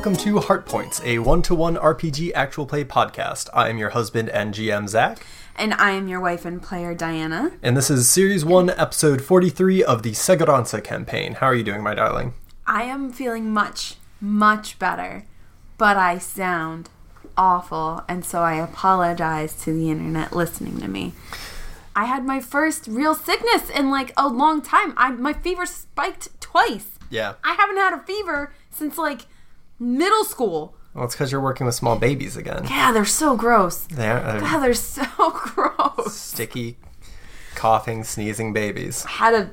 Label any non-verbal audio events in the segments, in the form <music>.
Welcome to Heart Points, a one to one RPG actual play podcast. I am your husband and GM, Zach, And I am your wife and player, Diana. and this is Series 1, Episode 43 of the Seguranza campaign. How are you doing, my darling? I am feeling much, much better, but I sound awful, and so I apologize to the internet listening to me. I had my first real sickness in like a long time. I my fever spiked twice. Yeah. I haven't had a fever since like middle school. Well, it's because you're working with small babies again. Yeah, they're so gross. They're God, they're so <laughs> gross. sticky, coughing, sneezing babies. had a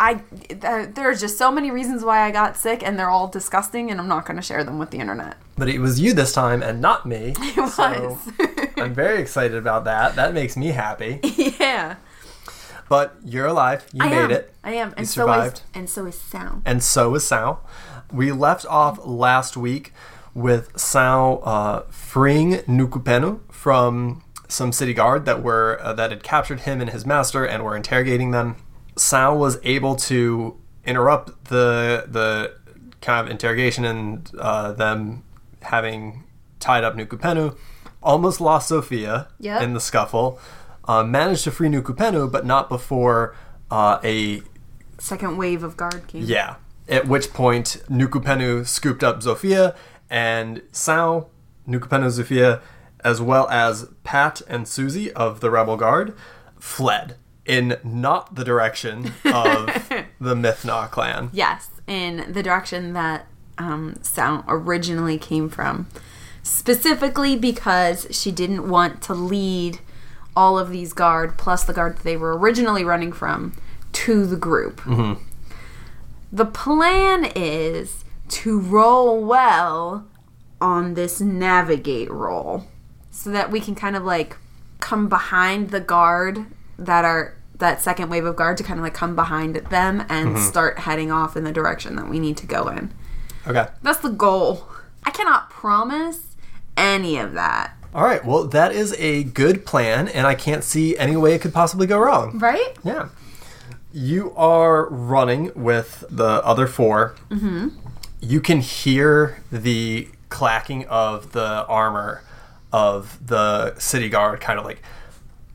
I there are just so many reasons why I got sick and they're all disgusting and I'm not going to share them with the internet. But it was you this time and not me. <laughs> It so was. I'm very excited about that. That makes me happy. <laughs> yeah. But you're alive. You I made am. it. I am. And survived. so is and so is sound. and so is Sal. We left off last week with Sal uh, freeing Nukupenu from some city guard that were uh, that had captured him and his master and were interrogating them. Sal was able to interrupt the the kind of interrogation and uh, them having tied up Nukupenu. Almost lost Zofia Yep. in the scuffle. Uh, managed to free Nukupenu, but not before uh, a Second wave of guard came. yeah. At which point, Nukupenu scooped up Zofia, and Sao, Nukupenu, Zofia, as well as Pat and Susie of the Rebel Guard, fled in not the direction of <laughs> the Mithna clan. Yes, in the direction that um, sound originally came from. Specifically because she didn't want to lead all of these guard plus the guard that they were originally running from to the group. Mm-hmm. The plan is to roll well on this navigate roll so that we can kind of like come behind the guard that are that second wave of guard to kind of like come behind them and mm-hmm. start heading off in the direction that we need to go in. Okay. That's the goal. I cannot promise any of that. All right. Well, that is a good plan, and I can't see any way it could possibly go wrong. Right? Yeah. You are running with the other 4 Mm-hmm. You can hear the clacking of the armor of the city guard kind of like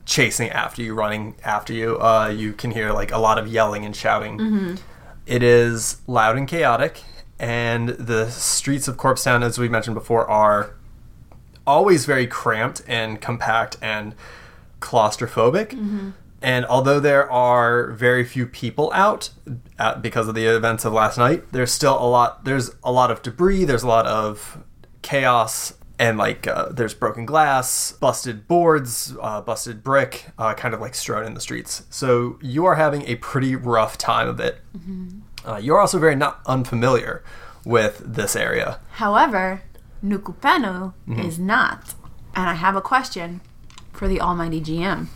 chasing after you, running after you. Uh, you can hear like a lot of yelling and shouting. It is loud and chaotic, and the streets of Corpse Town, as we mentioned before, are always very cramped and compact and claustrophobic. And although there are very few people out uh, because of the events of last night, there's still a lot. There's a lot of debris. There's a lot of chaos, and like uh, there's broken glass, busted boards, uh, busted brick, uh, kind of like strewn in the streets. So you are having a pretty rough time of it. Uh, you're also very not unfamiliar with this area. However, Nukupenu mm-hmm. is not. And I have a question for the almighty GM.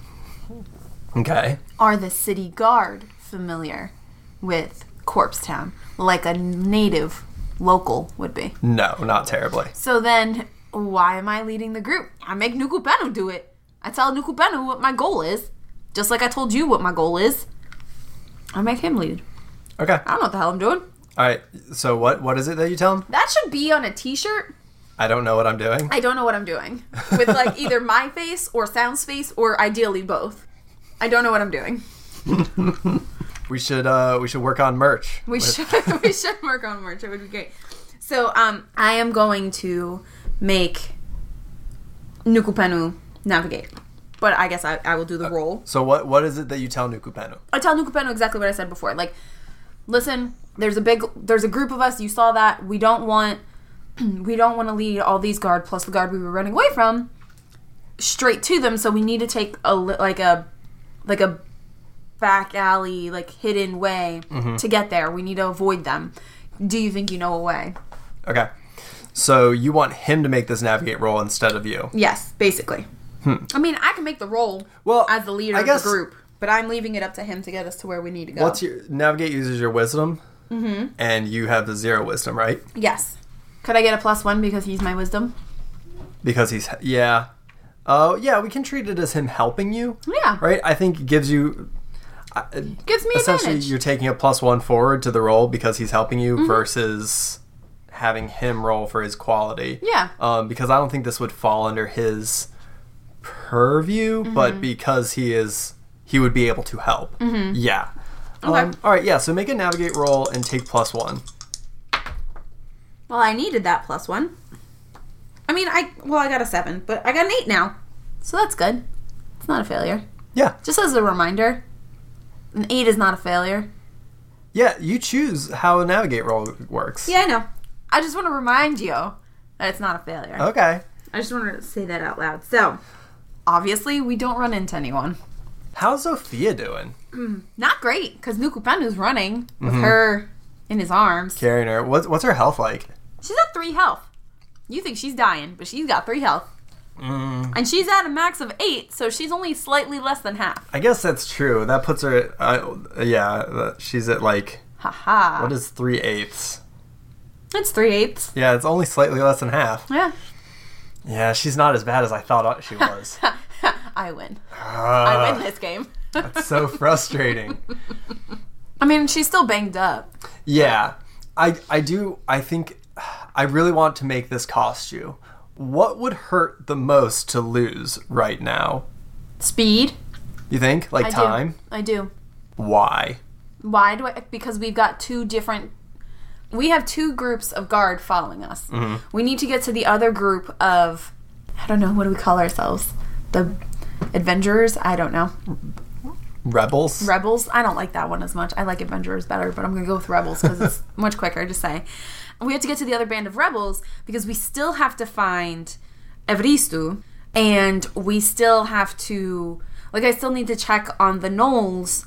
Okay. Are the city guard familiar with Corpse Town like a native local would be? No, not terribly. So then, why am I leading the group? I make Nukupenu do it. I tell Nukupenu what my goal is, just like I told you what my goal is. I make him lead. Okay. I don't know what the hell I'm doing. All right. So what what is it that you tell him? That should be on a T-shirt. I don't know what I'm doing. I don't know what I'm doing with like <laughs> either my face or sound space or ideally both. I don't know what I'm doing. <laughs> We should uh we should work on merch. We should <laughs> we should work on merch. It would be great. So um, I am going to make Nukupenu navigate, but I guess I, I will do the role. So what what is it that you tell Nukupenu? I tell Nukupenu exactly what I said before. Like, listen, there's a big, there's a group of us. You saw that. We don't want, <clears throat> we don't want to lead all these guard plus the guard we were running away from straight to them. So we need to take a like a, like a back alley, like hidden way to get there. We need to avoid them. Do you think you know a way? Okay. So you want him to make this navigate roll instead of you. Yes, basically. I mean, I can make the roll Well, as the leader I of the group, but I'm leaving it up to him to get us to where we need to go. What's your navigate uses your wisdom, mm-hmm. and you have the zero wisdom, right? yes. Could I get a plus one because he's my wisdom? Because he's yeah. Oh yeah, we can treat it as him helping you. Yeah. Right. I think it gives you. uh, Gives me essentially advantage. you're taking a plus one forward to the roll because he's helping you Mm-hmm. versus having him roll for his quality. Yeah. Um, because I don't think this would fall under his purview, Mm-hmm. but because he is, he would be able to help. Mm-hmm. Yeah. Okay. Um, all right. Yeah. So make a navigate roll and take plus one. Well, I needed that plus one. I mean, I well, I got a seven, but I got an eight now, so that's good. It's not a failure. Yeah. Just as a reminder, an eight is not a failure. Yeah. You choose how a navigate roll works. Yeah, I know. I just want to remind you that it's not a failure. Okay. I just wanted to say that out loud. So, obviously, we don't run into anyone. How's Zofia doing? Mm, not great, because Nukupenu's running with mm-hmm. her in his arms. Carrying her. What's what's her health like? She's at three health. You think she's dying, but she's got three health. And she's at a max of eight, so she's only slightly less than half. I guess that's true. That puts her. Uh, yeah. uh, She's at like Haha. what is three eighths? It's three eighths. Yeah, it's only slightly less than half. Yeah. Yeah, she's not as bad as I thought she was. <laughs> I win. Ah, I win this game. that's so frustrating. <laughs> I mean, she's still banged up. Yeah, I I do. I think I really want to make this cost you. What would hurt the most to lose right now? Speed. You think like I time? do. I do. Why? Why do I? Because we've got two different. We have two groups of guard following us. Mm-hmm. We need to get to the other group of. I don't know. What do we call ourselves? The Adventurers? I don't know. Rebels? Rebels? I don't like that one as much. I like Adventurers better, but I'm going to go with Rebels because it's <laughs> much quicker to say. We have to get to the other band of Rebels because we still have to find Evaristo and we still have to. Like, I still need to check on the Gnolls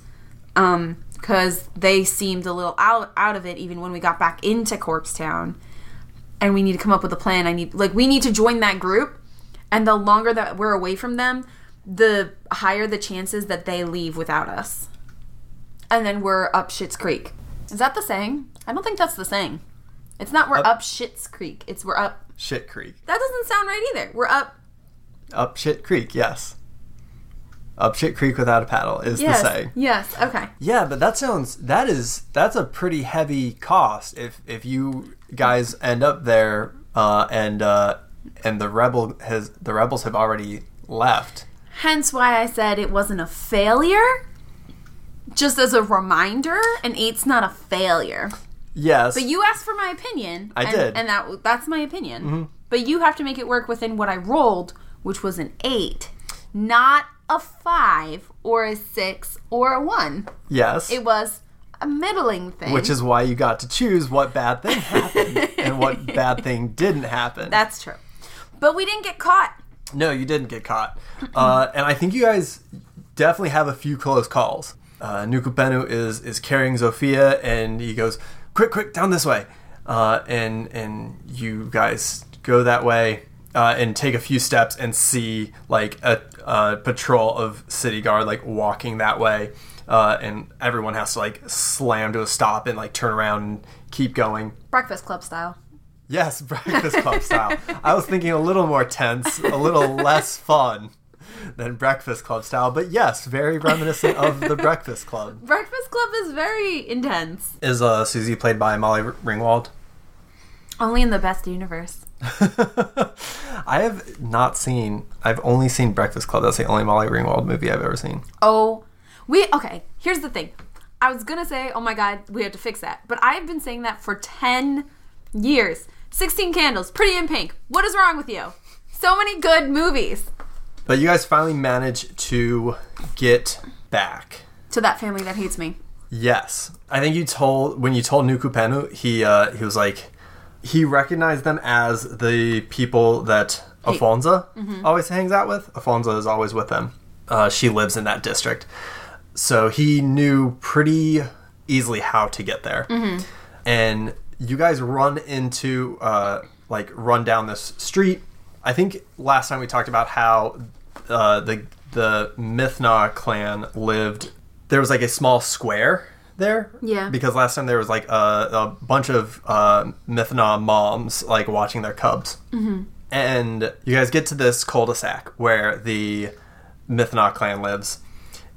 um because they seemed a little out out of it even when we got back into Corpse Town and we need to come up with a plan i need like we need to join that group and the longer that we're away from them the higher the chances that they leave without us and then we're up Schitt's creek is that the saying i don't think that's the saying it's not we're Up- up, Schitt's creek it's we're up Shit Creek. that doesn't sound right either we're up Up Shit Creek. Yes. Up Shit Creek without a paddle is yes the saying. yes okay Yeah, but that sounds that is that's a pretty heavy cost if if you guys end up there uh, and uh, and the rebel has the rebels have already left. Hence why I said it wasn't a failure. Just as a reminder, an eight's not a failure. Yes, But you asked for my opinion. I and, did. Mm-hmm. and that that's my opinion. But you have to make it work within what I rolled, which was an eight, not a five or a six or a one. yes, It was a middling thing. which is why you got to choose what bad thing happened and what <laughs> bad thing didn't happen. that's true. But we didn't get caught. No, you didn't get caught. Uh, and I think you guys definitely have a few close calls. Uh, Nukupenu is is carrying Zofia, and he goes, "Quick, quick, down this way!" Uh, and and you guys go that way uh, and take a few steps and see like a, a patrol of city guard like walking that way, uh, and everyone has to like slam to a stop and like turn around and keep going. Breakfast Club style. Yes, <laughs> Breakfast Club style. I was thinking a little more tense, a little less fun than Breakfast Club style, but yes, very reminiscent of the <laughs> Breakfast Club. Breakfast Club is very intense. Is uh, Susie played by Molly Ringwald? Only in the best universe. <laughs> I have not seen. I've only seen Breakfast Club. That's the only Molly Ringwald movie I've ever seen. Oh, we okay. Here's the thing. I was gonna say, oh my god, we have to fix that, but I've been saying that for ten years. Sixteen Candles, Pretty in Pink. What is wrong with you? So many good movies. But you guys finally managed to get back. To that family that hates me. Yes, I think you told when you told Nukupenu, he uh, he was like he recognized them as the people that. Afonso always hangs out with. Afonso is always with them. Uh, she lives in that district, so he knew pretty easily how to get there. And you guys run into uh, like run down this street. I think last time we talked about how uh, the the Mithna clan lived. There was like a small square there. Yeah. Because last time there was like a, a bunch of uh, Mithna moms like watching their cubs. Mm-hmm. And you guys get to this cul-de-sac where the Mithna clan lives,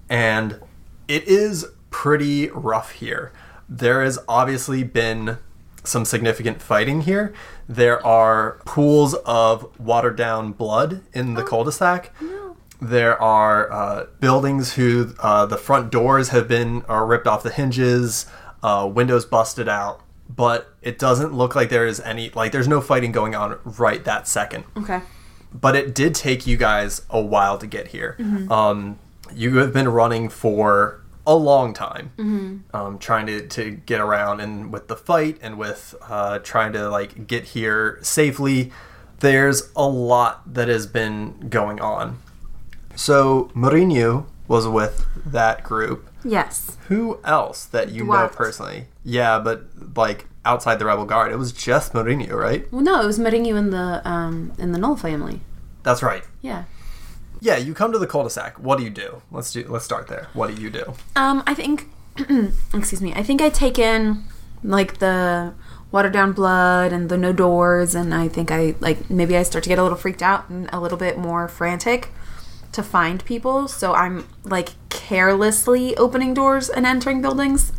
and it is pretty rough here. There has obviously been some significant fighting here. There are pools of watered down blood in the cul-de-sac. There are uh, buildings who uh, the front doors have been are ripped off the hinges, uh, windows busted out, but it doesn't look like there is any like there's no fighting going on right that second Okay. but it did take you guys a while to get here. Um, you have been running for a long time, um, trying to, to get around, and with the fight and with uh, trying to like get here safely, there's a lot that has been going on. So Mourinho was with that group. Yes. Who else that you know personally? Yeah, but like outside the Rebel Guard, it was just Mourinho, right? Well, no, it was Meringue in the um in the Null family. That's right. Yeah. Yeah, you come to the cul-de-sac. What do you do? Let's do. Let's start there. What do you do? Um, I think, <clears throat> excuse me, I think I take in like the watered down blood and the no doors, and I think I like maybe I start to get a little freaked out and a little bit more frantic to find people. So I'm like carelessly opening doors and entering buildings,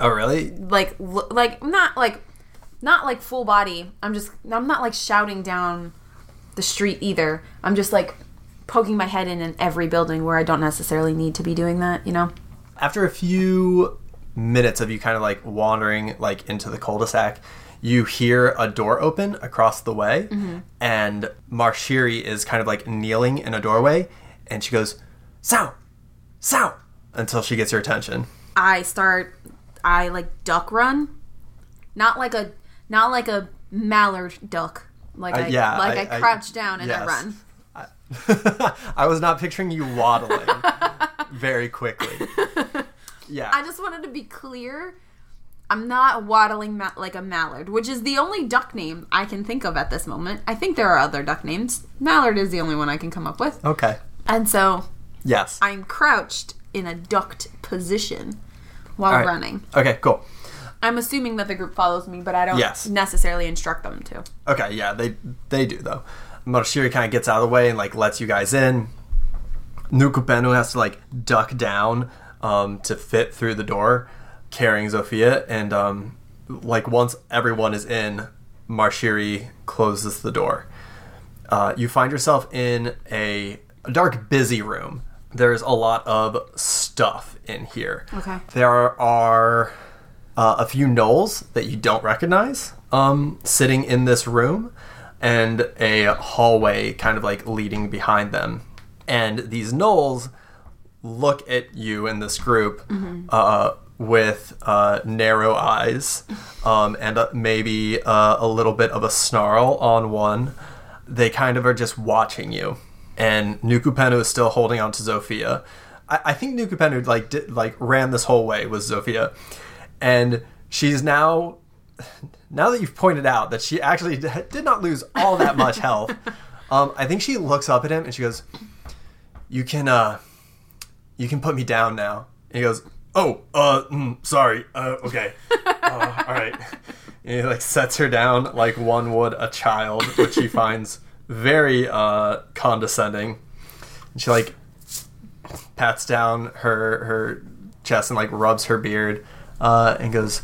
Oh, really? like like not like not like full body. I'm just I'm not like shouting down the street either. I'm just like poking my head in in every building where I don't necessarily need to be doing that. You know. After a few minutes of you kind of like wandering like into the cul-de-sac, you hear a door open across the way, and Marshiri is kind of like kneeling in a doorway, and she goes, "Sow, sow," until she gets your attention. I start I like duck run. Not like a not like a mallard duck. Like Uh, I yeah, like I- I, I- crouch down and I run. <laughs> I was not picturing you waddling <laughs> very quickly. Yeah. I just wanted to be clear. I'm not waddling ma- like a mallard, which is the only duck name I can think of at this moment. I think there are other duck names. Mallard is the only one I can come up with. okay. And so Yes. I'm crouched in a ducked position while right. running. Okay. Cool. I'm assuming that the group follows me, but I don't Yes. necessarily instruct them to. Okay, yeah, they they do though. Marshiri kind of gets out of the way and like lets you guys in. Nukupenu has to like duck down um, to fit through the door, carrying Zofia, and um, like once everyone is in, Marshiri closes the door. Uh, you find yourself in a, a dark, busy room. There's a lot of stuff in here. Okay. There are uh, a few gnolls that you don't recognize um, sitting in this room, and a hallway kind of like leading behind them. And these gnolls look at you in this group uh, with uh, narrow eyes um, and uh, maybe uh, a little bit of a snarl on one. They kind of are just watching you. And Nukupenu is still holding on to Zofia. I, I think Nukupenu like did, like ran this whole way with Zofia, and she's now now that you've pointed out that she actually <laughs> did not lose all that much <laughs> health. Um, I think she looks up at him and she goes, "You can uh, you can put me down now." And he goes, "Oh, uh, mm, sorry. Uh, okay, uh, all right." <laughs> And he like sets her down like one would a child, which he finds very uh, condescending. And she like pats down her her chest and like rubs her beard uh, and goes,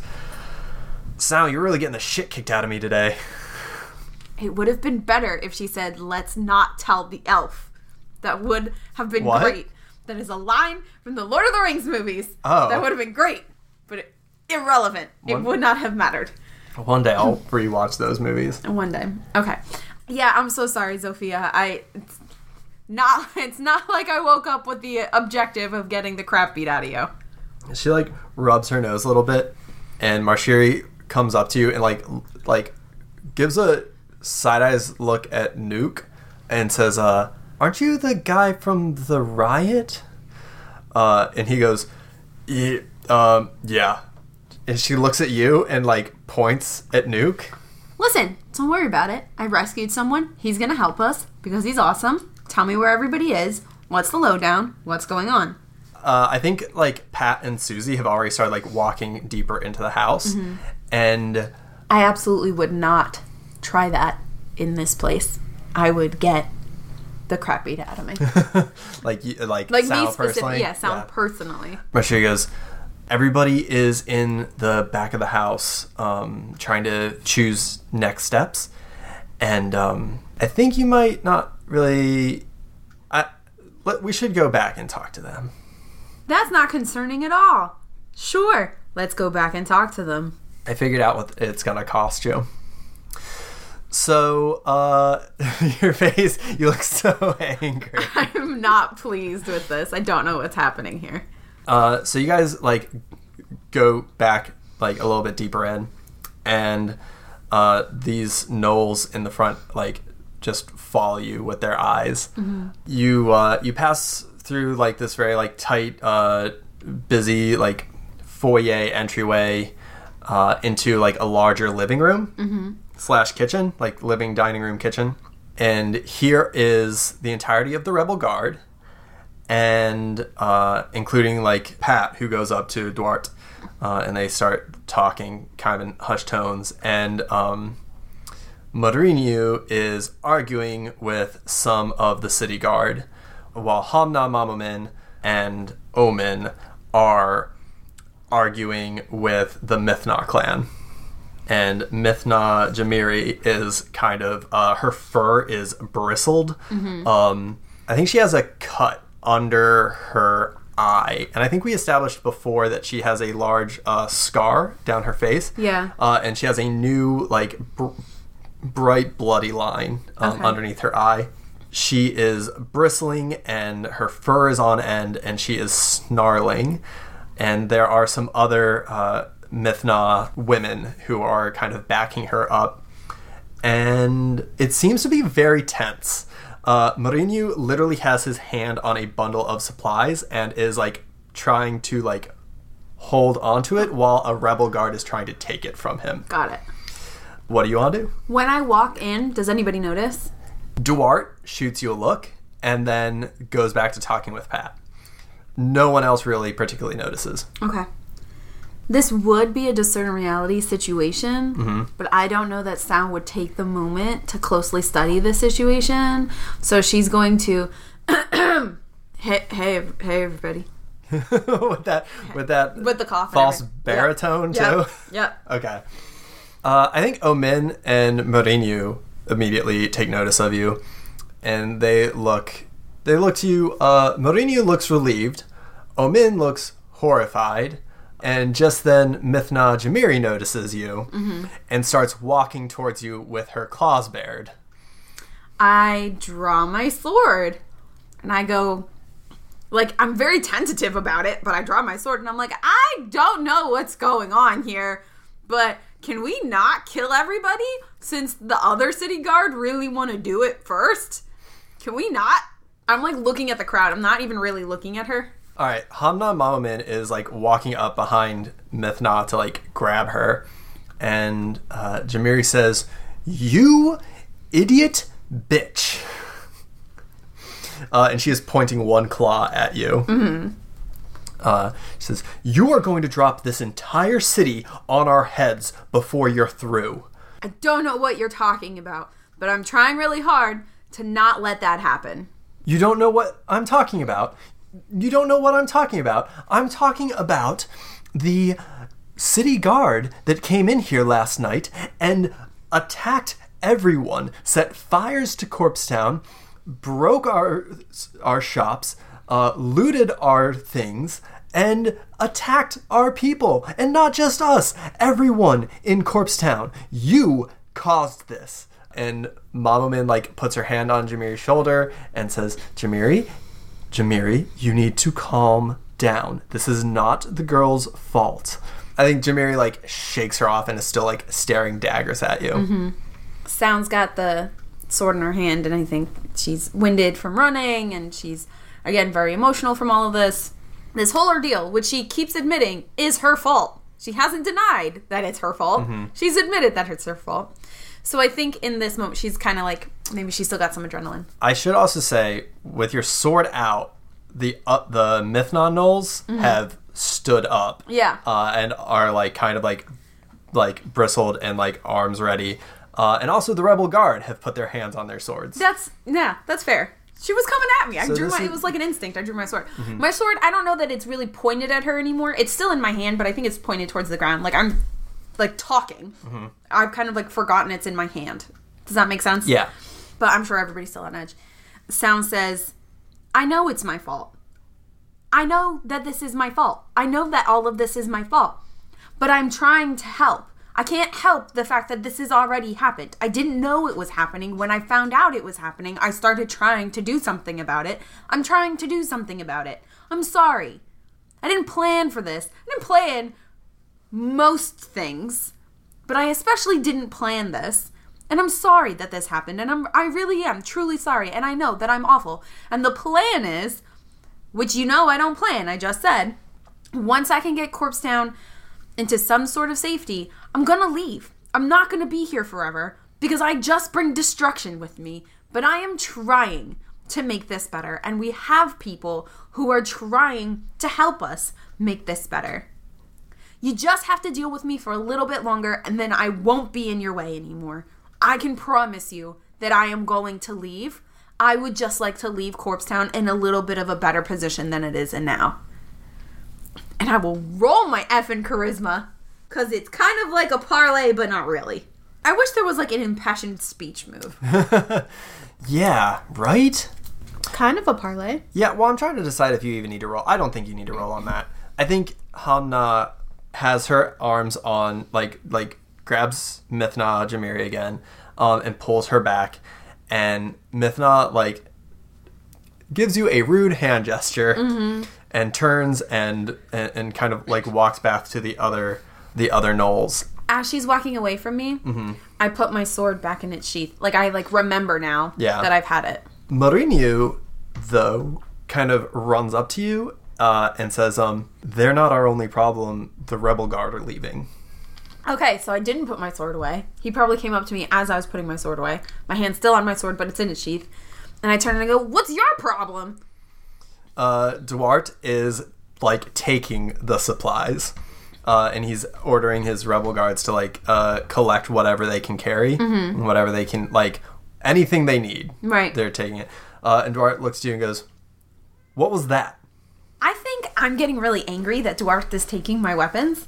"Sal, you're really getting the shit kicked out of me today." It would have been better if she said, "Let's not tell the elf." That would have been What? great. That is a line from the Lord of the Rings movies. Oh. That would have been great, but it, irrelevant. It would not have mattered. One day I'll <laughs> rewatch those movies. One day. Okay. Yeah, I'm so sorry, Zofia. I it's not <laughs> it's not like I woke up with the objective of getting the crap beat out of you. She like rubs her nose a little bit, and Marshiri comes up to you and like like gives a side eyes look at Nuke and says, "Uh, aren't you the guy from the riot?" Uh, and he goes, "Yeah, um, yeah." And she looks at you and like points at Nuke. Listen, don't worry about it. I rescued someone. He's gonna help us because he's awesome. Tell me where everybody is. What's the lowdown? What's going on? Uh, I think like Pat and Susie have already started like walking deeper into the house, and I absolutely would not try that in this place. I would get the crap beat out of me. <laughs> like you, like Like Sal me specifically, personally, yeah, sound personally. Marshiri goes, Everybody is in the back of the house um, trying to choose next steps. And um, I think you might not really. I, let, we should go back and talk to them. That's not concerning at all. Sure, let's go back and talk to them. I figured out what it's to cost you. So, uh, <laughs> your face, you look so <laughs> angry. <laughs> I'm not pleased with this. I don't know what's happening here. Uh, so you guys like go back like a little bit deeper in, and uh, these gnolls in the front like just follow you with their eyes. You uh, you pass through like this very like tight, uh, busy like foyer entryway uh, into like a larger living room slash kitchen, like living dining room kitchen. And here is the entirety of the rebel guard and uh, including like Pat, who goes up to Duarte, uh, and they start talking kind of in hushed tones. And um, is arguing with some of the city guard, while Hamna Mamamin and Omin are arguing with the Mithna clan. And Mithna Jamiri is kind of uh, her fur is bristled. Um, I think she has a cut under her eye, and I think we established before that she has a large uh, scar down her face. Yeah. uh, and she has a new like br- bright bloody line um, Okay. underneath her eye. She is bristling and her fur is on end, and she is snarling. And there are some other uh, Mithna women who are kind of backing her up and it seems to be very tense. Uh, Mourinho literally has his hand on a bundle of supplies and is like trying to like hold onto it while a rebel guard is trying to take it from him. Got it. What do you want to do? When I walk in, does anybody notice? Duarte shoots you a look and then goes back to talking with Pat. No one else really particularly notices. Okay. This would be a discern reality situation, but I don't know that Sound would take the moment to closely study the situation. So she's going to, <clears throat> hey, hey, hey, everybody, <laughs> with that, with that with the cough. false baritone Yep. too. Yep. yep. Okay. Uh, I think Omin and Mourinho immediately take notice of you, and they look. They look to you. Uh, Mourinho looks relieved. Omin looks horrified, and just then Mithna Jamiri notices you and starts walking towards you with her claws bared. I draw my sword and I go, like, I'm very tentative about it, but I draw my sword and I'm like, I don't know what's going on here, but can we not kill everybody since the other city guard really want to do it first? Can we not? I'm like looking at the crowd. I'm not even really looking at her. All right, Hamna Mamomin is like walking up behind Mithna to like grab her, and uh, Jamiri says, "You idiot bitch," uh, and she is pointing one claw at you. Mm-hmm. Uh, she says, "You are going to drop this entire city on our heads before you're through." I don't know what you're talking about, but I'm trying really hard to not let that happen. You don't know what I'm talking about. You don't know what I'm talking about. I'm talking about the city guard that came in here last night and attacked everyone, set fires to Corpse Town, broke our our shops, uh, looted our things, and attacked our people. And not just us, everyone in Corpse Town. You caused this. And Mamamin like puts her hand on Jamiri's shoulder and says, Jamiri, Jamiri, you need to calm down. This is not the girl's fault. I think Jamiri like shakes her off and is still like staring daggers at you. Mm-hmm. Sound's got the sword in her hand, and I think she's winded from running, and she's again very emotional from all of this. This whole ordeal, which she keeps admitting is her fault. She hasn't denied that it's her fault. Mm-hmm. She's admitted that it's her fault. So I think in this moment, she's kind of like maybe she's still got some adrenaline. I should also say, with your sword out, the uh, the Mithnon Gnolls have stood up, Yeah. uh, and are like kind of like like bristled and like arms ready. Uh, and also the rebel guard have put their hands on their swords. That's yeah, that's fair. She was coming at me. I So drew my. is- Mm-hmm. It was like an instinct. I drew my sword. My sword. I don't know that it's really pointed at her anymore. It's still in my hand, but I think it's pointed towards the ground. Like I'm, like talking. Mm-hmm. I've kind of like forgotten it's in my hand. Does that make sense? Yeah. But I'm sure everybody's still on edge. Sound says, "I know it's my fault. I know that this is my fault. I know that all of this is my fault. But I'm trying to help. I can't help the fact that this has already happened. I didn't know it was happening. When I found out it was happening, I started trying to do something about it. I'm trying to do something about it. I'm sorry. I didn't plan for this. I didn't plan most things, but I especially didn't plan this. And I'm sorry that this happened, and I'm I really am truly sorry, and I know that I'm awful. And the plan is, which you know I don't plan, I just said, once I can get Corpse Town into some sort of safety, I'm gonna leave. I'm not gonna be here forever because I just bring destruction with me. But I am trying to make this better, and we have people who are trying to help us make this better. You just have to deal with me for a little bit longer, and then I won't be in your way anymore. I can promise you that I am going to leave. I would just like to leave Corpse Town in a little bit of a better position than it is in now. And I will roll my effing charisma, because it's kind of like a parlay, but not really. I wish there was like an impassioned speech move. <laughs> Yeah, right? kind of a parlay. Yeah, well, I'm trying to decide if you even need to roll. I don't think you need to roll on that. I think Hanna has her arms on, like, like grabs Mithna Jamiri again, um, and pulls her back, and Mithna like gives you a rude hand gesture, and turns and, and and kind of like walks back to the other the other gnolls. As she's walking away from me, I put my sword back in its sheath. Like I like remember now Yeah. that I've had it. Mourinho, though, kind of runs up to you uh, and says, "Um, they're not our only problem. The rebel guard are leaving." Okay, so I didn't put my sword away. He probably came up to me as I was putting my sword away. My hand's still on my sword, but it's in its sheath. And I turn and I go, What's your problem? Uh, Duarte is like taking the supplies, uh, and he's ordering his rebel guards to like uh, collect whatever they can carry, whatever they can like anything they need. Right. They're taking it. Uh, and Duarte looks at you and goes, "What was that?" I think I'm getting really angry that Duarte is taking my weapons.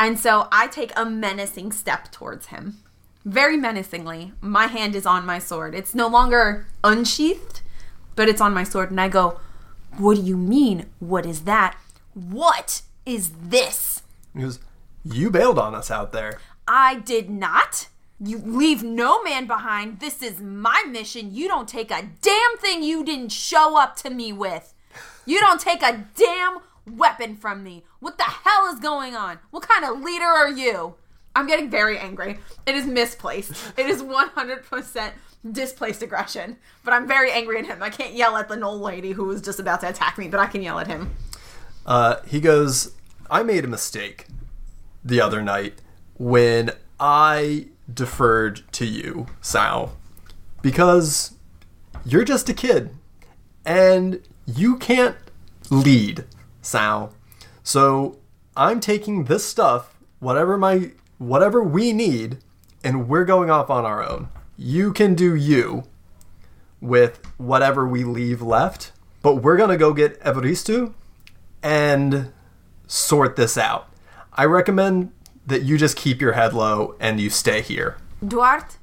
And so I take a menacing step towards him. Very menacingly. My hand is on my sword. It's no longer unsheathed, but it's on my sword. And I go, What do you mean? What is that? What is this? He goes, "You bailed on us out there." I did not. You leave no man behind. This is my mission. You don't take a damn thing you didn't show up to me with. You don't take a damn weapon from me. What the hell is going on? What kind of leader are you? I'm getting very angry. It is misplaced. It is 100% displaced aggression. But I'm very angry at him. I can't yell at the gnoll lady who was just about to attack me, but I can yell at him. Uh, he goes, I made a mistake the other night when I deferred to you, Sal, because you're just a kid and you can't lead, Sal. So I'm taking this stuff, whatever my whatever we need, and we're going off on our own. You can do you with whatever we leave left, but we're gonna go get Evaristo and sort this out. I recommend that you just keep your head low and you stay here. Duarte,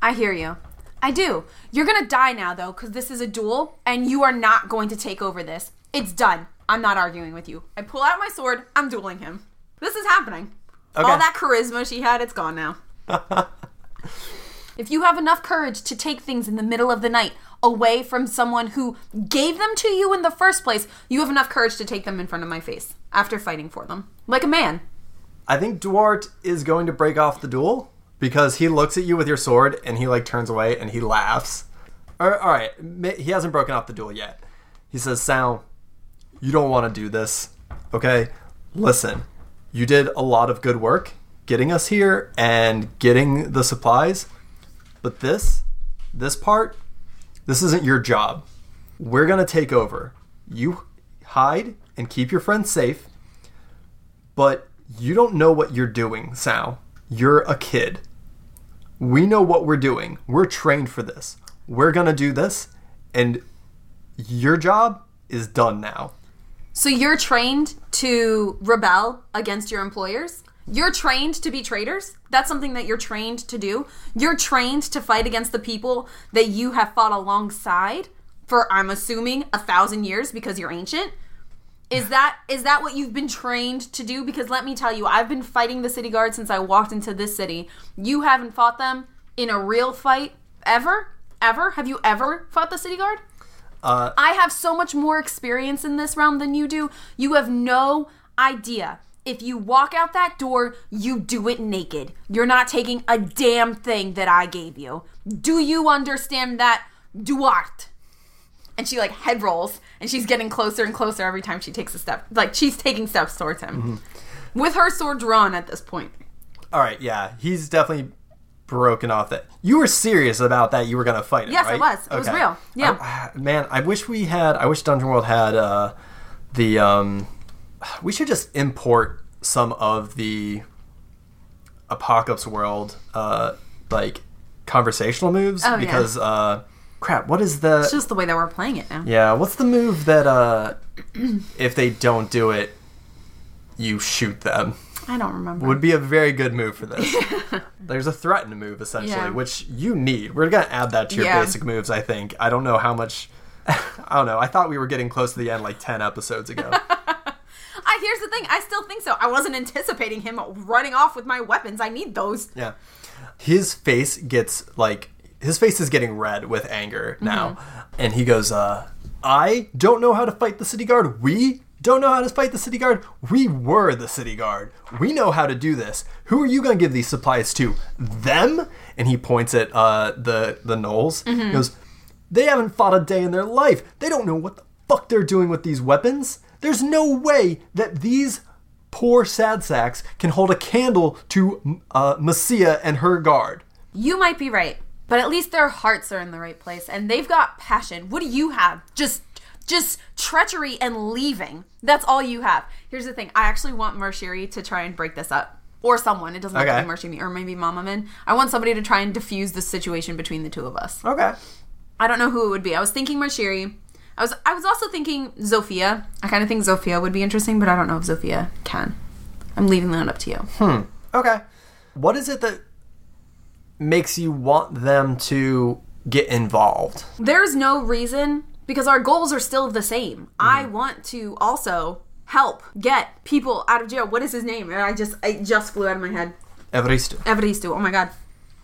I hear you. I do. You're gonna die now, though, because this is a duel, and you are not going to take over this. It's done. I'm not arguing with you. I pull out my sword. I'm dueling him. This is happening. Okay. All that charisma she had, it's gone now. <laughs> if you have enough courage to take things in the middle of the night away from someone who gave them to you in the first place, you have enough courage to take them in front of my face after fighting for them. Like a man. I think Duarte is going to break off the duel because he looks at you with your sword and he like turns away and he laughs. All right, he hasn't broken off the duel yet. He says, "Sal, you don't want to do this, okay? Listen, you did a lot of good work getting us here and getting the supplies, but this, this part, this isn't your job. We're gonna take over. You hide and keep your friends safe." But you don't know what you're doing, Sal. You're a kid. We know what we're doing. We're trained for this. We're going to do this, and your job is done now. So you're trained to rebel against your employers? You're trained to be traitors? That's something that you're trained to do? You're trained to fight against the people that you have fought alongside for I'm assuming a thousand years because you're ancient? Is that is that what you've been trained to do? Because let me tell you, I've been fighting the city guard since I walked into this city. You haven't fought them in a real fight ever? Ever? Have you ever fought the city guard? Uh, I have so much more experience in this realm than you do. You have no idea. If you walk out that door, you do it naked. You're not taking a damn thing that I gave you. Do you understand that, Duarte? And she like head rolls and she's getting closer and closer every time she takes a step. Like she's taking steps towards him. With her sword drawn at this point. all right, yeah, he's definitely broken off that. You were serious about that. You were gonna fight him. Yes, I right? was. It was real. Yeah. I- man, I wish we had. I wish Dungeon World had uh, the. Um, we should just import some of the Apocalypse World uh, like conversational moves Oh, yeah. because uh, crap. What is the? It's just the way that we're playing it now. Yeah, what's the move that uh <clears throat> if they don't do it, you shoot them? I don't remember. Would be a very good move for this. <laughs> There's a threaten move essentially, Yeah. which you need. We're gonna add that to your Yeah. basic moves, I think. I don't know how much <laughs> I don't know. I thought we were getting close to the end like ten episodes ago. <laughs> I here's the thing. I still think so. I wasn't anticipating him running off with my weapons. I need those. yeah. His face gets like his face is getting red with anger now. Mm-hmm. And he goes, uh, I don't know how to fight the city guard. We don't know how to fight the city guard. We were the city guard. We know how to do this. Who are you going to give these supplies to? Them? And he points at uh, the the Gnolls. Mm-hmm. He goes, They haven't fought a day in their life. They don't know what the fuck they're doing with these weapons. There's no way that these poor sad sacks can hold a candle to uh, Messia and her guard. You might be right, but at least their hearts are in the right place and they've got passion. What do you have? Just just treachery and leaving. That's all you have. Here's the thing. I actually want Marshiri to try and break this up. Or someone. It doesn't have to be Marshiri or maybe Mama Min. I want somebody to try and diffuse the situation between the two of us. Okay. I don't know who it would be. I was thinking Marshiri. I was I was also thinking Zofia. I kind of think Zofia would be interesting, but I don't know if Zofia can. I'm leaving that up to you. Hmm. Okay. What is it that makes you want them to get involved? There's no reason because our goals are still the same. I mm-hmm. want to also help get people out of jail. What is his name? I just I just flew out of my head. Evaristo. Evaristo. Oh my god.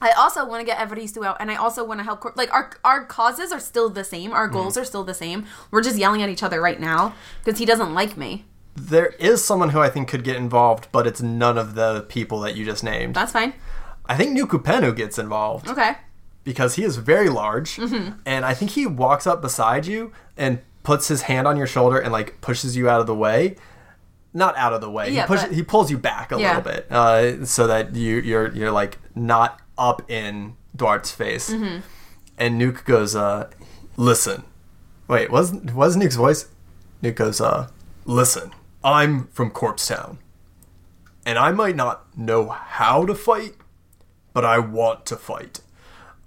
I also want to get Evaristo out, and I also want to help. Cor- like our our causes are still the same. Our goals mm-hmm. are still the same. We're just yelling at each other right now because he doesn't like me. There is someone who I think could get involved, but it's none of the people that you just named. That's fine. I think Nukupenu gets involved Okay. because he is very large, Mm-hmm. and I think he walks up beside you and puts his hand on your shoulder and like pushes you out of the way. Not out of the way. Yeah, he pushes, but- he pulls you back a Yeah. little bit, uh, so that you you're you're like not up in Duarte's face. Mm-hmm. And Nuke goes, uh, "Listen, wait, was was Nuke's voice?" Nuke goes, uh, "Listen, I'm from Corpse Town, and I might not know how to fight, but I want to fight."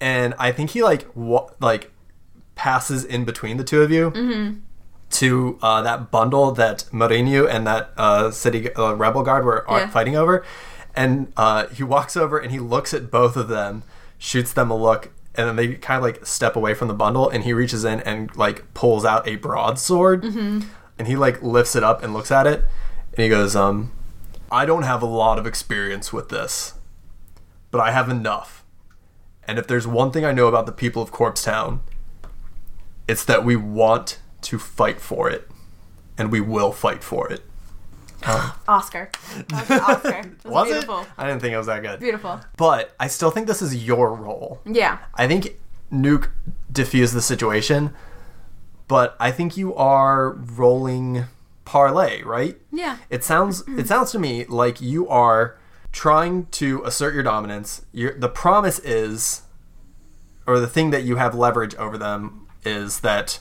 And I think he like wa- like passes in between the two of you Mm-hmm. to uh, that bundle that Mourinho and that uh, city uh, rebel guard were are Yeah. fighting over, and uh, he walks over and he looks at both of them, shoots them a look, and then they kind of like step away from the bundle, and he reaches in and like pulls out a broadsword, and he like lifts it up and looks at it, and he goes, um, I don't have a lot of experience with this, but I have enough. And if there's one thing I know about the people of Corpse Town, it's that we want to fight for it, and we will fight for it. <gasps> Oscar. That was <laughs> Oscar. It was, Was beautiful. it? I didn't think it was that good. Beautiful. But I still think this is your role. Yeah. I think Nuke diffused the situation, but I think you are rolling parlay, right? Yeah. It sounds it mm-hmm. sounds to me like you are trying to assert your dominance. Your the promise is or the thing that you have leverage over them is that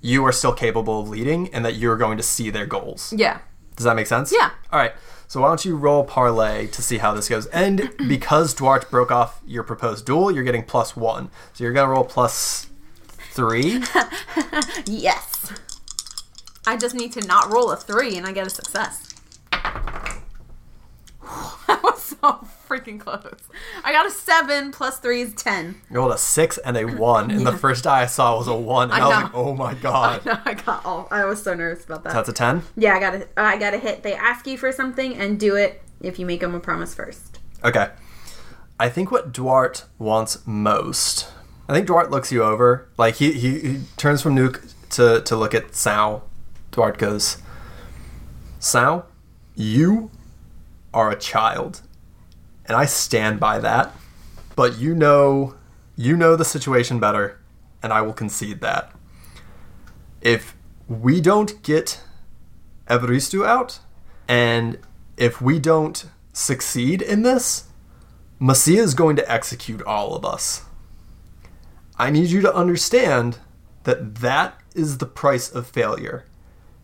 you are still capable of leading and that you're going to see their goals. Yeah. Does that make sense? Yeah. All right. So why don't you roll parlay to see how this goes? And <clears throat> because Duarte broke off your proposed duel, you're getting plus one. So you're gonna roll plus three. <laughs> Yes. I just need to not roll a three and I get a success. <laughs> that was so freaking close. I got a seven plus three is ten. You rolled a six and a one, and the first die I saw was a one, and I I, was know. like, "Oh my <laughs> god!" No, I got all. I was so nervous about that. So That's a ten. yeah, I got to. I got a hit. They ask you for something and do it if you make them a promise first. Okay. I think what Duart wants most. I think Duart looks you over. Like he, he, he turns from Nuke to, to look at Sao. Duart goes, Sao, you are a child. And I stand by that. But you know you know the situation better, and I will concede that. If we don't get Evaristo out, and if we don't succeed in this, Masia is going to execute all of us. I need you to understand that that is the price of failure.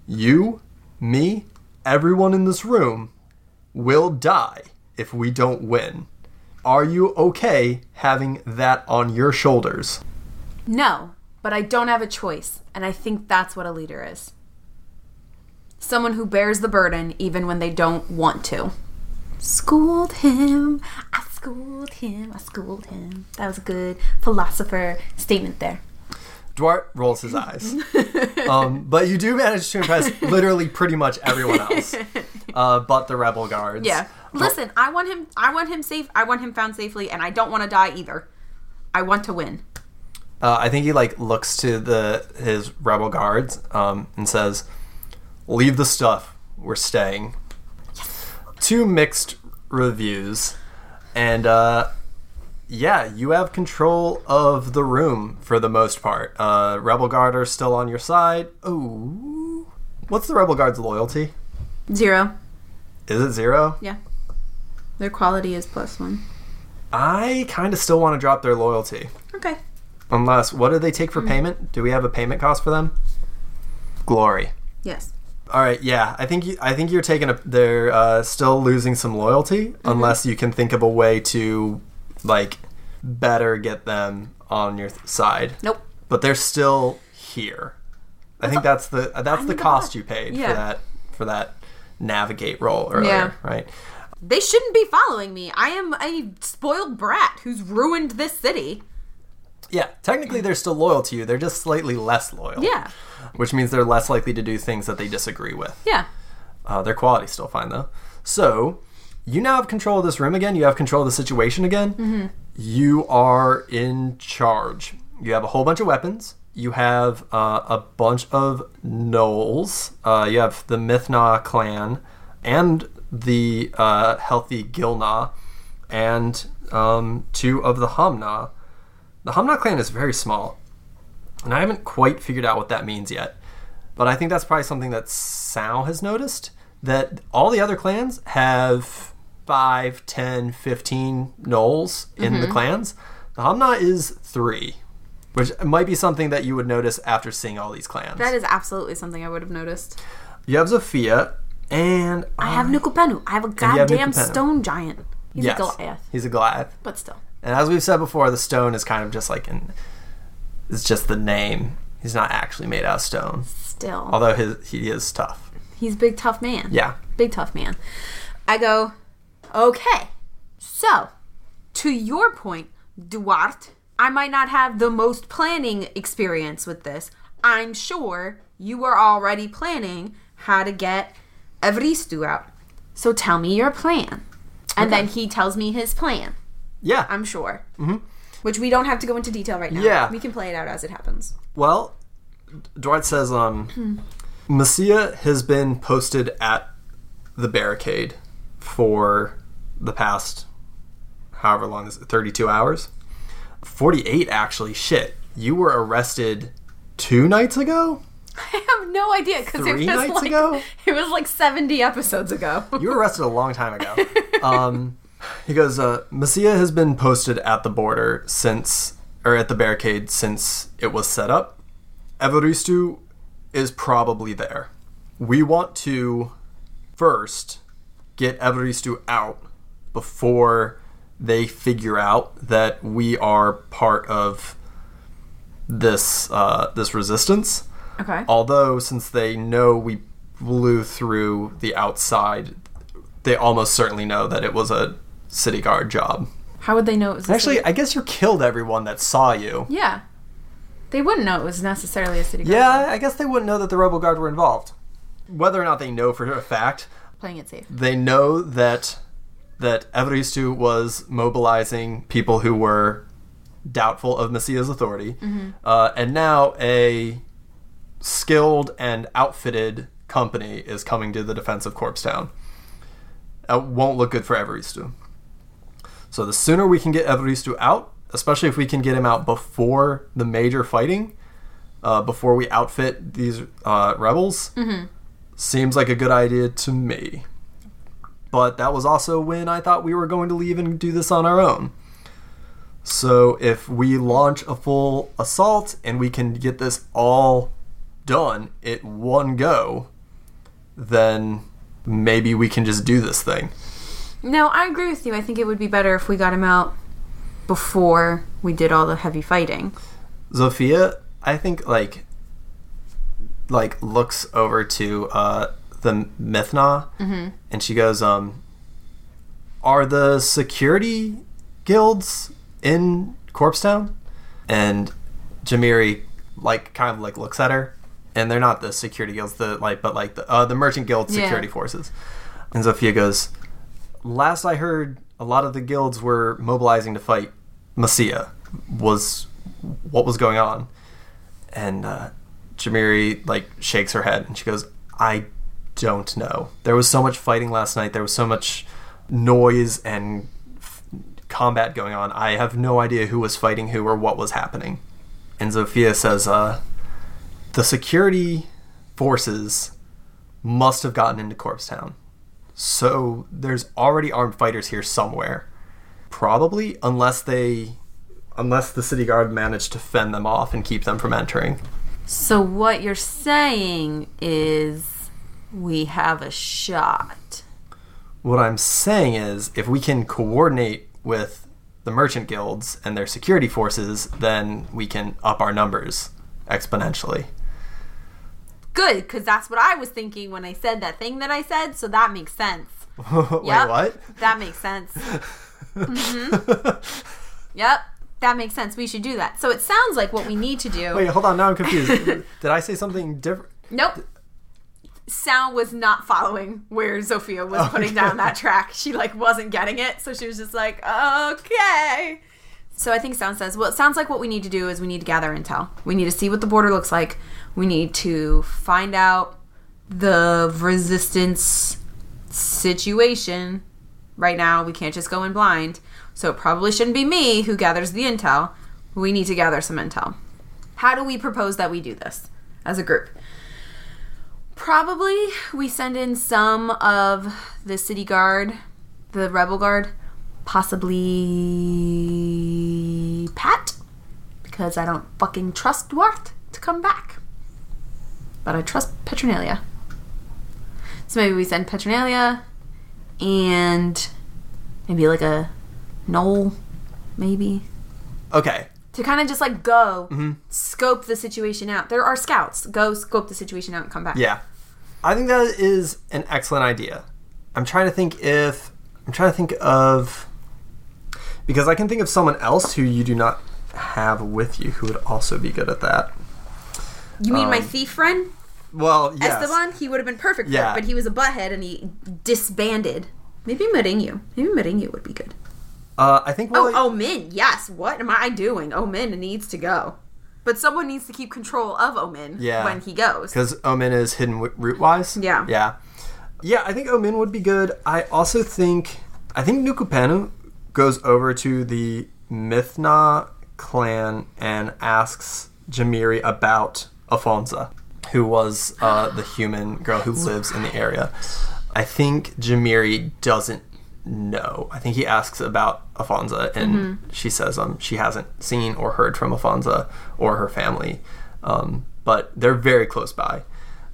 You, me, everyone in this room will die if we don't win. Are you okay having that on your shoulders? No, but I don't have a choice, and I think that's what a leader is. Someone who bears the burden even when they don't want to. Schooled him. I schooled him. I schooled him. That was a good philosopher statement there. Duart rolls his eyes. um, but you do manage to impress literally pretty much everyone else, <laughs> uh, but the rebel guards. Yeah. Listen, I want him I want him safe. I want him found safely and I don't want to die either. I want to win. Uh, I think he like looks to the his rebel guards um, and says, "Leave the stuff. We're staying." Two mixed reviews, and uh, yeah, you have control of the room for the most part. Uh, rebel guard are still on your side. Ooh, what's the rebel guard's loyalty? Zero. Is it zero? Yeah. Their quality is plus one. I kind of still want to drop their loyalty. Okay. Unless, what do they take for payment? Do we have a payment cost for them? Glory. Yes. All right, yeah, I think you, I think you're taking a. They're uh, still losing some loyalty unless you can think of a way to, like, better get them on your th- side. Nope. But they're still here. I think that's the that's the cost you paid Yeah. for that for that navigate roll earlier, Yeah. right? They shouldn't be following me. I am a spoiled brat who's ruined this city. Yeah, technically they're still loyal to you. They're just slightly less loyal. Yeah. which means they're less likely to do things that they disagree with. Yeah. Uh, their quality's still fine though. So you now have control of this room again. You have control of the situation again. You are in charge. You have a whole bunch of weapons. You have uh, a bunch of gnolls. Uh, you have the Mithna clan and the uh, healthy Gilna, and um, two of the Hamna. The Hamna clan is very small, and I haven't quite figured out what that means yet. But I think that's probably something that Sal has noticed that all the other clans have 5, 10, 15 gnolls in the mm-hmm. clans. The Hamna is 3, which might be something that you would notice after seeing all these clans. That is absolutely something I would have noticed. you have Zofia, and I have Nukupenu. I have a have goddamn stone giant. He's yes, a Goliath, he's a Goliath. but still. And as we've said before, the stone is kind of just like an. It's just the name. He's not actually made out of stone, Still. although his he is tough. He's a big tough man. Yeah. Big tough man. I go, okay. So, to your point, Duarte, I might not have the most planning experience with this. I'm sure you were already planning how to get Evaristo out. So tell me your plan. And then he tells me his plan, Yeah. I'm sure. Mm-hmm. Which we don't have to go into detail right now. Yeah. We can play it out as it happens. Well, Dwight says, um, Messia has been posted at the barricade for the past however long is it, 32 hours? 48 actually. Shit. You were arrested two nights ago? <laughs> I have no idea because it was nights like ago? <laughs> it was like 70 episodes ago. <laughs> You were arrested a long time ago. Um, he goes, uh, Messia has been posted at the border since, or at the barricade since it was set up. Evaristo is probably there. We want to first get Evaristo out before they figure out that we are part of this uh, this resistance. Okay. Although, since they know we blew through the outside, they almost certainly know that it was a city guard job. How would they know it was a Actually, city- I guess you killed everyone that saw you. Yeah. They wouldn't know it was necessarily a city guard Yeah, I guess they wouldn't know that the rebel guard were involved. Whether or not they know for a fact, playing it safe. they know that that Evaristo was mobilizing people who were doubtful of Messiah's authority, uh, and now a skilled and outfitted company is coming to the defense of Corpstown. It won't look good for Evaristo. So the sooner we can get Evaristo out, especially if we can get him out before the major fighting, uh, before we outfit these uh, rebels, seems like a good idea to me. But that was also when I thought we were going to leave and do this on our own. So if we launch a full assault and we can get this all done at one go, then maybe we can just do this thing. No, I agree with you. I think it would be better if we got him out before we did all the heavy fighting. Zofia, I think like like looks over to uh the Mithna and she goes, um are the security guilds in Corpstown? And Jamiri like kind of like looks at her and they're not the security guilds, the like but like the uh the merchant guild Yeah. security forces. And Zofia goes, Last I heard a lot of the guilds were mobilizing to fight Messiah was what was going on. And uh, Jamiri like shakes her head and she goes, "I don't know. There was so much fighting last night. There was so much noise and f- combat going on. I have no idea who was fighting who or what was happening." And Zofia says, uh, "The security forces must have gotten into Corpstown. So there's already armed fighters here somewhere. Probably, unless they, unless the city guard managed to fend them off and keep them from entering. So what you're saying is we have a shot. What I'm saying is, if we can coordinate with the merchant guilds and their security forces, then we can up our numbers exponentially. Good, because that's what I was thinking when I said that thing that I said, so that makes sense. <laughs> Wait, Yep. what? That makes sense. <laughs> Mm-hmm. Yep, that makes sense. We should do that. So it sounds like what we need to do. Wait, hold on. Now I'm confused. <laughs> Did I say something different? Nope. Sound was not following where Zofia was oh, putting <laughs> down that track. She like wasn't getting it, so she was just like, "Okay." So I think Sound says, "Well, it sounds like what we need to do is we need to gather intel. We need to see what the border looks like. We need to find out the resistance situation. Right now, we can't just go in blind. So it probably shouldn't be me who gathers the intel. We need to gather some intel. How do we propose that we do this as a group?" Probably we send in some of the city guard, the rebel guard, possibly Pat, because I don't fucking trust Dwart to come back. But I trust Petronalia. So maybe we send Petronalia and maybe like a gnoll, maybe. Okay. To kind of just like go Mm-hmm. scope the situation out. There are scouts. Go scope the situation out and come back. Yeah. I think that is an excellent idea. I'm trying to think if I'm trying to think of because I can think of someone else who you do not have with you who would also be good at that. You mean my Um, thief friend? Well, yes. Esteban? He would have been perfect for Yeah. it, but he was a butthead and he disbanded. Maybe Meringue. Maybe Meringue would be good. Uh, I think Oh, well, oh, Min. Yes. What am I doing? Oh, Min needs to go. But someone needs to keep control of Omin Yeah. when he goes. because Omin is hidden w- root wise. Yeah. Yeah. Yeah, I think Omin would be good. I also think I think Nukupenu goes over to the Mithna clan and asks Jamiri about Afonso, who was uh, the human girl who lives in the area. I think Jamiri doesn't know. I think he asks about Afonso, and she says um she hasn't seen or heard from Afonso or her family, um, but they're very close by.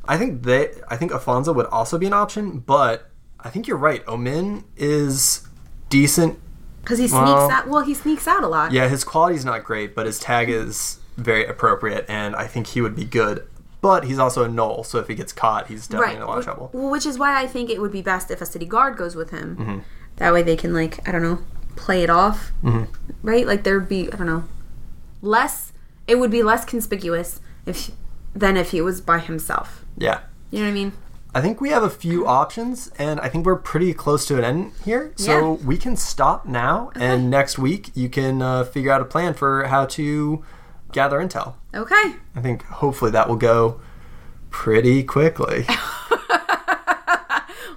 I think they. I think Afonso would also be an option, but I think you're right. Omin is decent. Because he sneaks Well- out. Well, he sneaks out a lot. Yeah, his quality's not great, but his tag is very appropriate, and I think he would be good. But he's also a gnoll, so if he gets caught, he's definitely in a lot of trouble. Well, which is why I think it would be best if a city guard goes with him. Mm-hmm. That way they can like I don't know play it off, Mm-hmm. right? Like there'd be I don't know less. It would be less conspicuous if than if he was by himself. Yeah. You know what I mean? I think we have a few options, and I think we're pretty close to an end here. So Yeah. we can stop now, and next week you can uh, figure out a plan for how to gather intel. Okay. I think hopefully that will go pretty quickly. <laughs>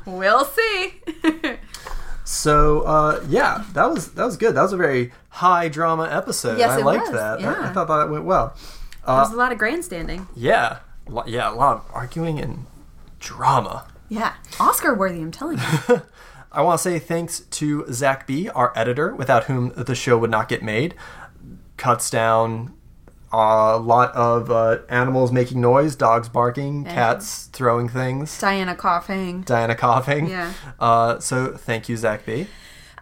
We'll see. <laughs> so uh, yeah, that was that was good. That was a very high drama episode. Yes, I it liked was, that. I- yeah. I, thought that went well. Uh there's a lot of grandstanding. Yeah, Lo- yeah, a lot of arguing and drama. Yeah. Oscar worthy, I'm telling you. <laughs> I want to say thanks to Zach B, our editor, without whom the show would not get made. Cuts down a lot of uh, animals making noise, dogs barking, cats throwing things, Diana coughing. Diana coughing. Yeah. Uh, so thank you, Zach B.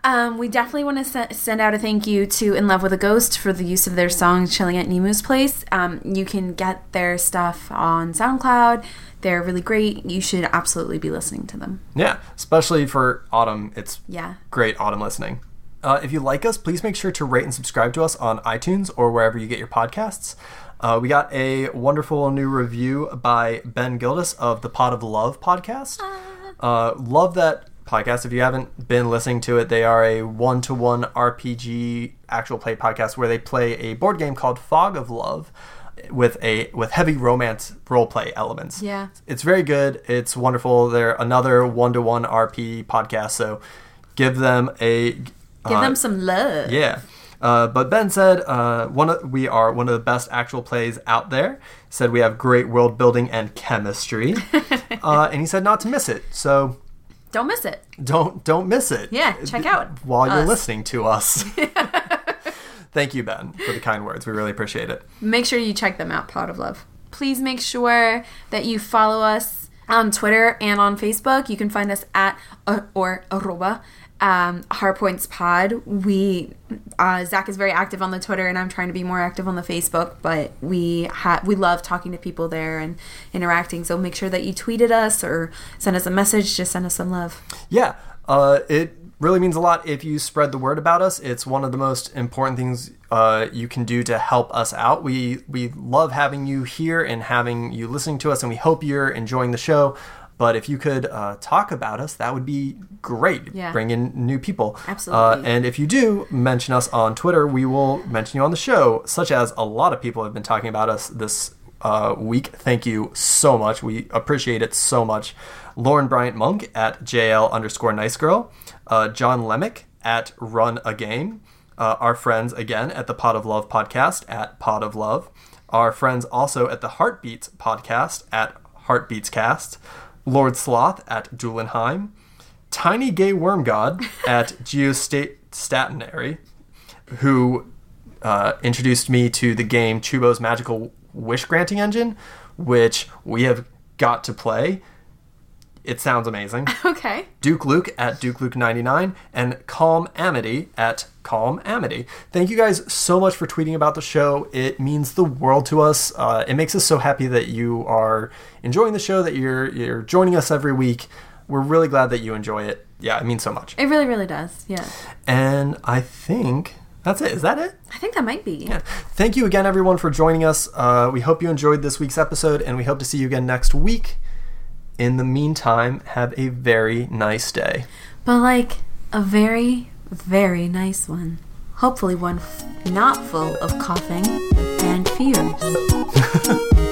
Um, we definitely want to se- send out a thank you to In Love with a Ghost for the use of their song Chilling at Nemo's Place. Um, you can get their stuff on SoundCloud. They're really great. You should absolutely be listening to them. Yeah, especially for autumn, it's Yeah. great autumn listening. Uh, if you like us, please make sure to rate and subscribe to us on iTunes or wherever you get your podcasts. Uh, we got a wonderful new review by Ben Gildas of the Pot of Love podcast. Uh, love that podcast. If you haven't been listening to it, they are a one to one RPG actual play podcast where they play a board game called Fog of Love with a with heavy romance role play elements. Yeah. It's very good. It's wonderful. They're another one to one RP podcast, so give them a Give uh, them some love. yeah. Uh, but Ben said uh, one of, we are one of the best actual plays out there. Said we have great world building and chemistry, <laughs> uh, and he said not to miss it. So Don't miss it. don't don't miss it. Yeah, check out while you're listening to us. <laughs> <laughs> Thank you, Ben, for the kind words. We really appreciate it. Make sure you check them out, Pot of Love. Please make sure that you follow us on Twitter and on Facebook. You can find us at or arroba um, Hardpoints Pod. We uh, Zach is very active on the Twitter, and I'm trying to be more active on the Facebook. But we ha- we love talking to people there and interacting. So make sure that you tweet at us or send us a message. Just send us some love. Yeah, uh, it really means a lot if you spread the word about us. It's one of the most important things uh, you can do to help us out. We we love having you here and having you listening to us, and we hope you're enjoying the show. But if you could uh, talk about us, that would be great. Yeah. Bring in new people. Absolutely. Uh, and if you do mention us on Twitter, we will mention you on the show, such as a lot of people have been talking about us this uh, week. Thank you so much. We appreciate it so much. Lauren Bryant Monk at JL underscore nice girl. Uh, John Lemick at Run a Game. Uh, our friends again at the Pot of Love podcast at Pot of Love. Our friends also at the Heartbeats podcast at Heartbeats Cast. Lord Sloth at Duelenheim. Tiny Gay Worm God <laughs> at Geostationary, who uh, introduced me to the game Chubo's Magical Wish Granting Engine, which we have got to play. It sounds amazing. <laughs> Okay. Duke Luke at Duke Luke 99 and Calm Amity at Calm Amity. Thank you guys so much for tweeting about the show. It means the world to us. Uh, it makes us so happy that you are enjoying the show, that you're you're joining us every week. We're really glad that you enjoy it. Yeah, it means so much. It really, really does. Yeah. And I think that's it. Is that it? I think that might be. Yeah. Thank you again, everyone, for joining us. Uh, we hope you enjoyed this week's episode, and we hope to see you again next week. In the meantime, have a very nice day. But like a very, very nice one. Hopefully, one f- not full of coughing and fears. <laughs>